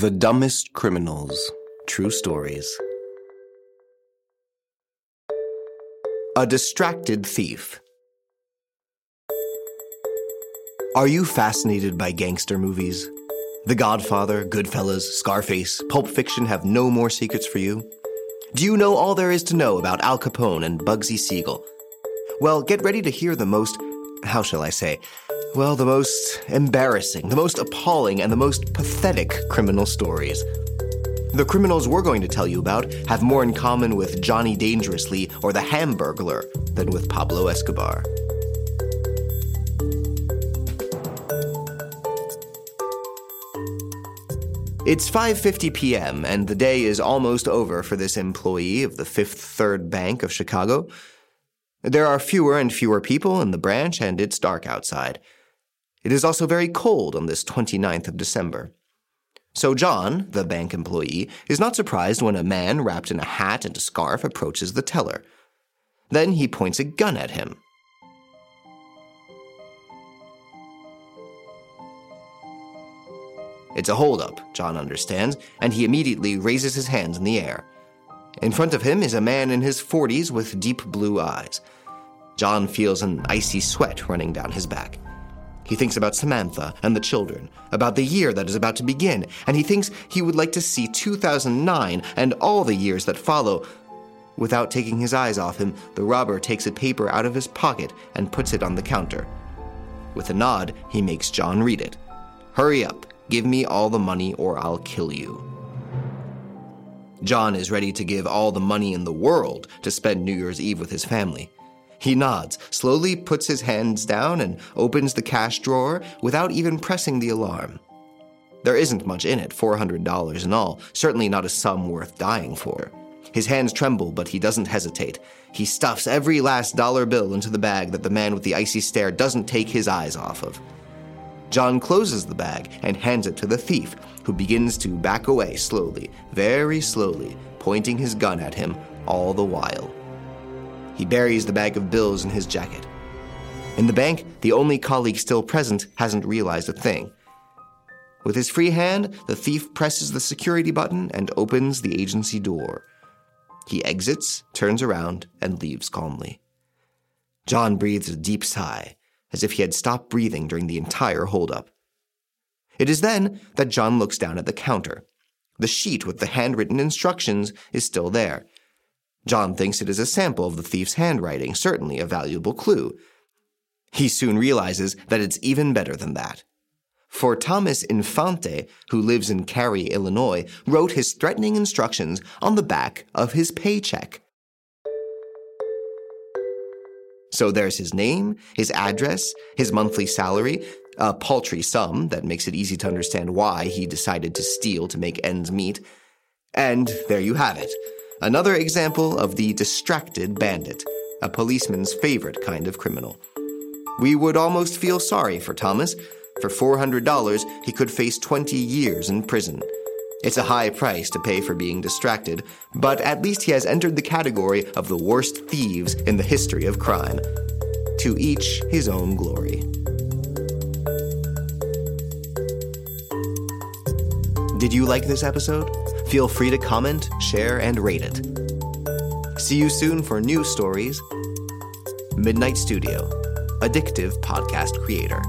The Dumbest Criminals True Stories. A Distracted Thief. Are you fascinated by gangster movies? The Godfather, Goodfellas, Scarface, Pulp Fiction have no more secrets for you? Do you know all there is to know about Al Capone and Bugsy Siegel? Well, get ready to hear the most, how shall I say, well, the most embarrassing, the most appalling, and the most pathetic criminal stories. The criminals we're going to tell you about have more in common with Johnny Dangerously or the Hamburglar than with Pablo Escobar. It's 5:50 p.m. and the day is almost over for this employee of the Fifth Third Bank of Chicago. There are fewer and fewer people in the branch and it's dark outside. It is also very cold on this 29th of December. So John, the bank employee, is not surprised when a man wrapped in a hat and a scarf approaches the teller. Then he points a gun at him. It's a holdup, John understands, and he immediately raises his hands in the air. In front of him is a man in his 40s with deep blue eyes. John feels an icy sweat running down his back. He thinks about Samantha and the children, about the year that is about to begin, and he thinks he would like to see 2009 and all the years that follow. Without taking his eyes off him, the robber takes a paper out of his pocket and puts it on the counter. With a nod, he makes John read it. Hurry up, give me all the money or I'll kill you. John is ready to give all the money in the world to spend New Year's Eve with his family. He nods, slowly puts his hands down, and opens the cash drawer without even pressing the alarm. There isn't much in it, $400 in all, certainly not a sum worth dying for. His hands tremble, but he doesn't hesitate. He stuffs every last dollar bill into the bag that the man with the icy stare doesn't take his eyes off of. John closes the bag and hands it to the thief, who begins to back away slowly, very slowly, pointing his gun at him all the while. He buries the bag of bills in his jacket. In the bank, the only colleague still present hasn't realized a thing. With his free hand, the thief presses the security button and opens the agency door. He exits, turns around, and leaves calmly. John breathes a deep sigh, as if he had stopped breathing during the entire holdup. It is then that John looks down at the counter. The sheet with the handwritten instructions is still there, John thinks it is a sample of the thief's handwriting, certainly a valuable clue. He soon realizes that it's even better than that. For Thomas Infante, who lives in Cary, Illinois, wrote his threatening instructions on the back of his paycheck. So there's his name, his address, his monthly salary, a paltry sum that makes it easy to understand why he decided to steal to make ends meet. And there you have it Another example of the distracted bandit, a policeman's favorite kind of criminal. We would almost feel sorry for Thomas. For $400, he could face 20 years in prison. It's a high price to pay for being distracted, but at least he has entered the category of the worst thieves in the history of crime. To each his own glory. Did you like this episode? Feel free to comment, share, and rate it. See you soon for new stories. Midnight Studio, addictive podcast creator.